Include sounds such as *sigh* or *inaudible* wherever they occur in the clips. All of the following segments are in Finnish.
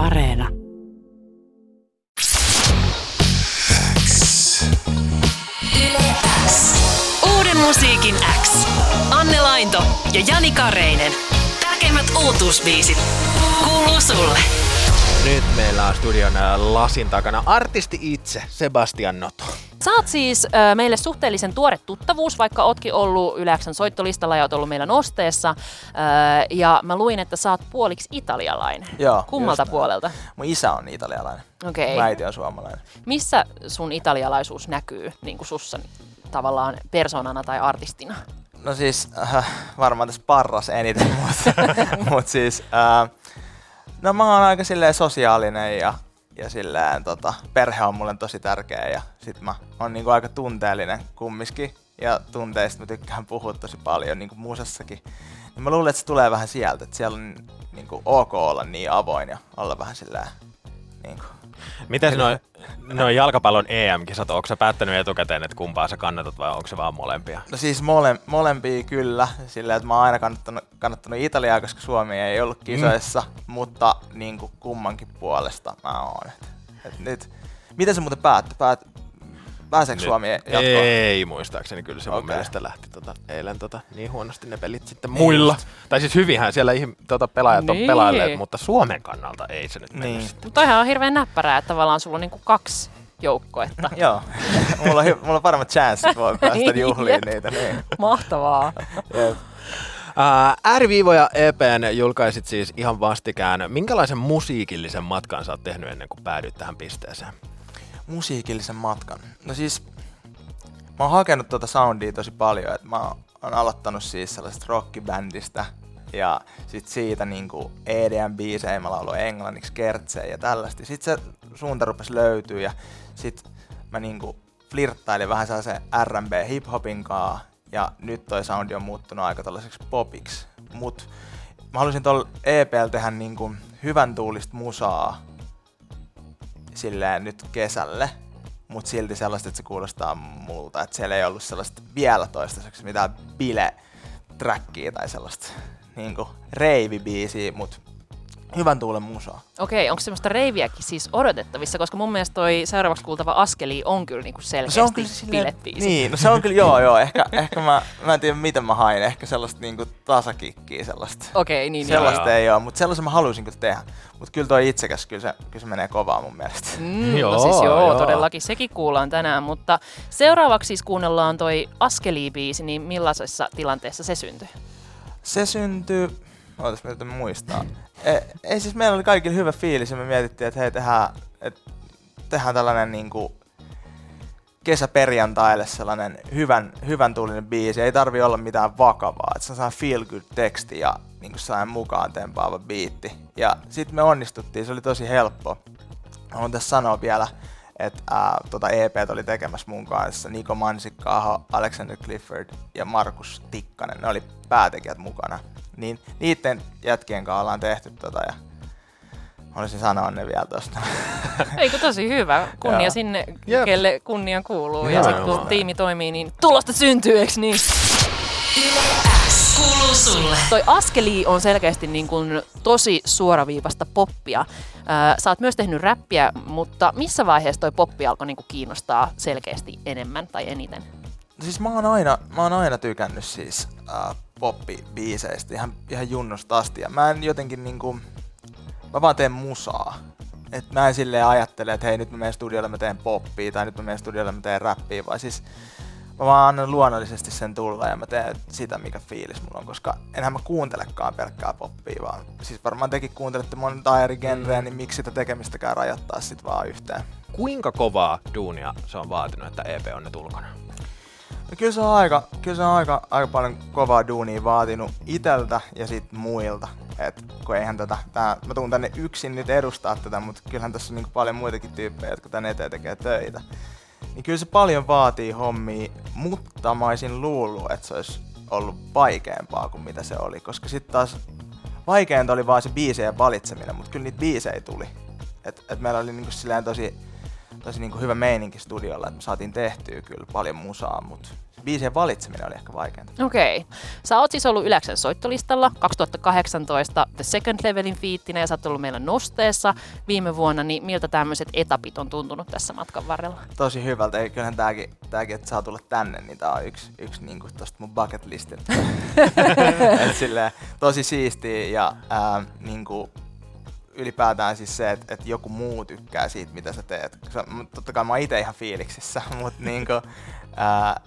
Areena. Uuden musiikin X. Anne Lainto ja Jani Kareinen. Tärkeimmät uutuusbiisit kuuluu sulle. Nyt meillä on studion lasin takana artisti itse, Sebastian Noto. Oot siis äh, meille suhteellisen tuore tuttavuus, vaikka ootkin ollut Yläksän soittolistalla ja oot ollut meillä nosteessa. Äh, ja mä luin, että sä oot puoliksi italialainen. Joo, Kummalta puolelta? Mun isä on italialainen. Okei. Mun äiti on suomalainen. Missä sun italialaisuus näkyy niin kuin sussa tavallaan persoonana tai artistina? No siis äh, varmaan tässä parras eniten, *laughs* mutta mut siis äh, no mä oon aika silleen sosiaalinen ja, ja silleen tota, perhe on mulle tosi tärkeä ja sit mä oon niinku aika tunteellinen kumminkin ja tunteista mä tykkään puhua tosi paljon niinku musassakin. Niin mä luulen, että se tulee vähän sieltä, että siellä on niinku ok olla niin avoin ja olla vähän silleen niinku, Miten noin noi jalkapallon EM-kisat, onko sä päättänyt etukäteen, että kumpaa sä kannatat vai onko se vaan molempia? No siis mole, molempia kyllä, silleen, että mä oon aina kannattanut, kannattanut Italiaa, koska Suomi ei ollut kisoissa, mm. mutta niin kuin kummankin puolesta mä oon. Et, et nyt, miten se muuten päättyi? Päät, pääseekö Suomi jatkoon? Ei muistaakseni, kyllä se mun Okei. mielestä lähti tota, eilen tota, niin huonosti ne pelit sitten muilla. Tai siis hyvinhän siellä ihm, tota, pelaajat on Niin. pelailleet, mutta Suomen kannalta ei se nyt mennyt Niin. sitten. Mutta toihan on hirveän näppärää, että tavallaan sulla on niinku kaksi joukkoetta. *laughs* Joo, mulla on, hy- mulla on paremmat chanssit voi päästä Jep. juhliin niitä. Niin. Mahtavaa. Jep. Ää, Ääriviivoja EPn julkaisit siis ihan vastikään. Minkälaisen musiikillisen matkan sä oot tehnyt ennen kuin päädyit tähän pisteeseen? Musiikillisen matkan. No siis, mä oon hakenut tuota soundia tosi paljon, että mä oon aloittanut siis sellaisesta rockibändistä ja sit siitä niinku EDM-biisejä, mä lauloin englanniksi kertsejä ja tällaista. Sitten se suunta rupesi löytyy ja sit mä niinku flirttailin vähän sellaisen R&B hiphopin kaa ja nyt toi soundi on muuttunut aika tällaiseksi popiksi. Mut mä halusin tuolla EPL tehdä niinku hyvän tuulista musaa silleen nyt kesälle, mutta silti sellaista, että se kuulostaa multa, että siellä ei ollut sellaista vielä toistaiseksi mitään bile trackia tai sellaista niinku reivibiisiä, mutta hyvän tuulen musaa. Okei, onko semmoista reiviäkin siis odotettavissa, koska mun mielestä toi seuraavaksi kuultava Askeli on kyllä niinku No selkeästi biletbiisi. Niin, no se on kyllä, joo joo, ehkä, ehkä mä, mä en tiedä miten mä hain, ehkä sellaista niinku tasakikkiä sellaista. Okei, niin, niin. Sellaista joo. ei ole, mutta sellaisen mä haluaisin kyllä tehdä. Mutta kyllä toi itsekäs, kyllä se, kyllä se menee kovaa mun mielestä. Mm, Joo, no siis joo, joo. todellakin sekin kuullaan tänään, mutta seuraavaksi siis kuunnellaan toi Askeli-biisi, niin millaisessa tilanteessa se syntyi? Se syntyi, ootas mä muistaa. Ei, ei siis meillä oli kaikilla hyvä fiilis ja me mietittiin, että hei tehdään, et, tehdään tällainen niinku kesäperjantaille sellainen hyvän, hyvän tuulinen biisi. Ei tarvi olla mitään vakavaa, että se on sellainen feel good teksti ja niinku sellainen mukaan tempaava biitti. Ja sitten me onnistuttiin, se oli tosi helppo. Haluan tässä sanoa vielä, että ää, tota EP oli tekemässä mun kanssa Niko Mansikka, Alexander Clifford ja Markus Tikkanen. Ne oli päätekijät mukana. Niin niiden jätkien kanssa ollaan tehty tota ja haluaisin sanoa ne vielä tosta. *laughs* Eikö tosi hyvä? Kunnia Joo. sinne, Jep. kelle kunnia kuuluu. Ja Joo, sitten kun tiimi toimii, niin tulosta syntyy, eikö niin? Kuuluu sulle. Toi Askeli on selkeästi niin kuin tosi suoraviivasta poppia. Ää, Sä oot myös tehnyt räppiä, mutta missä vaiheessa toi poppi alkoi niin kuin kiinnostaa selkeästi enemmän tai eniten? Siis mä oon aina, mä oon aina tykännyt siis äh, poppibiiseistä ihan, ihan junnusta asti. Ja mä en jotenkin niinku, mä vaan teen musaa. Et mä en silleen ajattele, että hei nyt mä menen studiolle mä teen poppia tai nyt mä menen studiolle mä teen räppiä, vaan siis mä vaan annan luonnollisesti sen tulla ja mä teen sitä, mikä fiilis mulla on, koska enhän mä kuuntelekaan pelkkää poppia, vaan siis varmaan tekin kuuntelette monta eri genreä, niin miksi sitä tekemistäkään rajoittaa sit vaan yhteen. Kuinka kovaa duunia se on vaatinut, että EP on nyt ulkona? No kyllä se on aika, kyllä se on aika, aika paljon kovaa duunia vaatinut iteltä ja sit muilta. Et kun eihän tätä, tää, mä tuun tänne yksin nyt edustaa tätä, mutta kyllähän tässä on niinku paljon muitakin tyyppejä, jotka tän eteen tekee töitä. Niin kyllä se paljon vaatii hommia, mutta mä olisin luullut, että se olisi ollut vaikeampaa kuin mitä se oli, koska sitten taas vaikeinta oli vaan se biisejä valitseminen, mutta kyllä niitä biisejä tuli. Et, et meillä oli niinku silleen tosi, tosi niinku hyvä meininki studiolla, että me saatiin tehtyä kyllä paljon musaa, mutta biisien valitseminen oli ehkä vaikeinta. Okei. Okay. Sä oot siis ollut Yläksen soittolistalla 2018 The Second Levelin fiittinä ja sä oot ollut meillä nosteessa viime vuonna, niin miltä tämmöiset etapit on tuntunut tässä matkan varrella? Tosi hyvältä. Ei, kyllähän tääkin, tääkin, että saa tulla tänne, niin tää on yksi, yksi niinku tosta mun bucket listin. *laughs* Silleen, tosi siistiä ja ää, niinku, ylipäätään siis se, että, että joku muu tykkää siitä, mitä sä teet. Totta kai mä oon itse ihan fiiliksissä, *laughs* mutta niinku,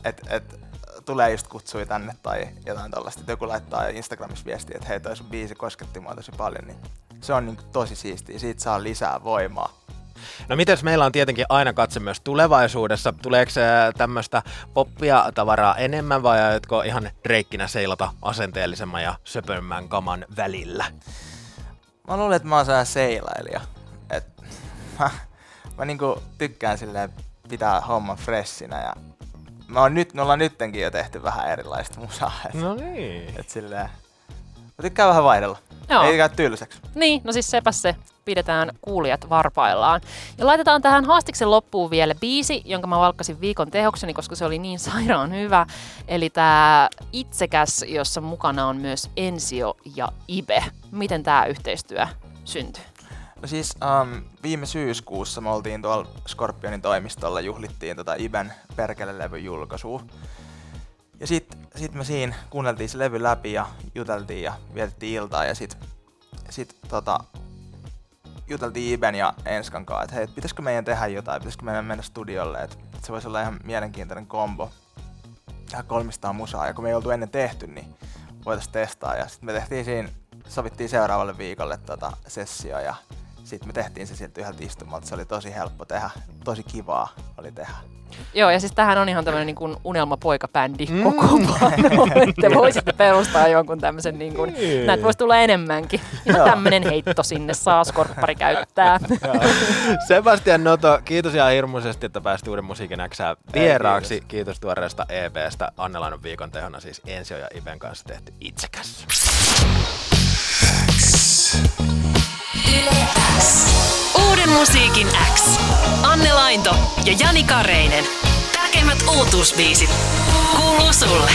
että et, tulee just kutsui tänne tai jotain tollaista, että joku laittaa Instagramissa viestiä, että hei toi sun biisi kosketti mua tosi paljon, niin se on niinku tosi siistiä, siitä saa lisää voimaa. No mites meillä on tietenkin aina katse myös tulevaisuudessa. Tuleeko tämmöistä poppia tavaraa enemmän vai aiotko ihan reikkinä seilata asenteellisemman ja söpömmän kaman välillä? Mä luulen, että mä oon sellainen seilailija. Et, *laughs* mä, mä niinku tykkään silleen pitää homman freshinä ja mä oon nyt, me ollaan nyttenkin jo tehty vähän erilaista musaa. Et, no niin. Et silleen, mä tykkään vähän vaihdella. Joo. Ei käy tylsäksi. Niin, no siis sepä se. Pidetään kuulijat varpaillaan. Ja laitetaan tähän haastiksen loppuun vielä biisi, jonka mä valkkasin viikon tehokseni, koska se oli niin *laughs* sairaan hyvä. Eli tämä Itsekäs, jossa mukana on myös Ensio ja Ibe. Miten tämä yhteistyö syntyi? No siis um, viime syyskuussa me oltiin tuolla Scorpionin toimistolla, juhlittiin tota Iben perkele-levyn julkaisua. Ja sit, sit me siinä kuunneltiin se levy läpi ja juteltiin ja vietettiin iltaa ja sit, sit tota, juteltiin Iben ja Enskan kanssa, että hei, pitäisikö meidän tehdä jotain, pitäisikö meidän mennä studiolle, että se voisi olla ihan mielenkiintoinen kombo. Tehdä kolmistaan musaa, ja kun me ei oltu ennen tehty, niin voitaisiin testaa. Ja sitten me tehtiin siinä, sovittiin seuraavalle viikolle tota sessio ja sitten me tehtiin se sieltä yhdeltä istumalta. Se oli tosi helppo tehdä, tosi kivaa oli tehdä. Joo, ja siis tähän on ihan tämmöinen niin kuin unelmapoikabändi mm. kokoonpano. *laughs* Te voisitte perustaa jonkun tämmöisen, niin kuin, niin. näitä voisi tulla enemmänkin. Ihan tämmöinen heitto sinne saa skorppari käyttää. *laughs* Sebastian Noto, kiitos ihan hirmuisesti, että pääsit Uuden musiikin Xää vieraaksi. Kiitos. kiitos tuoreesta EPstä. Annelainon viikon tehona siis Ensio ja Iben kanssa tehty itsekäs. Uuden musiikin X. Anne Lainto ja Jani Kareinen. Tärkeimmät uutuusbiisit kuuluu sulle.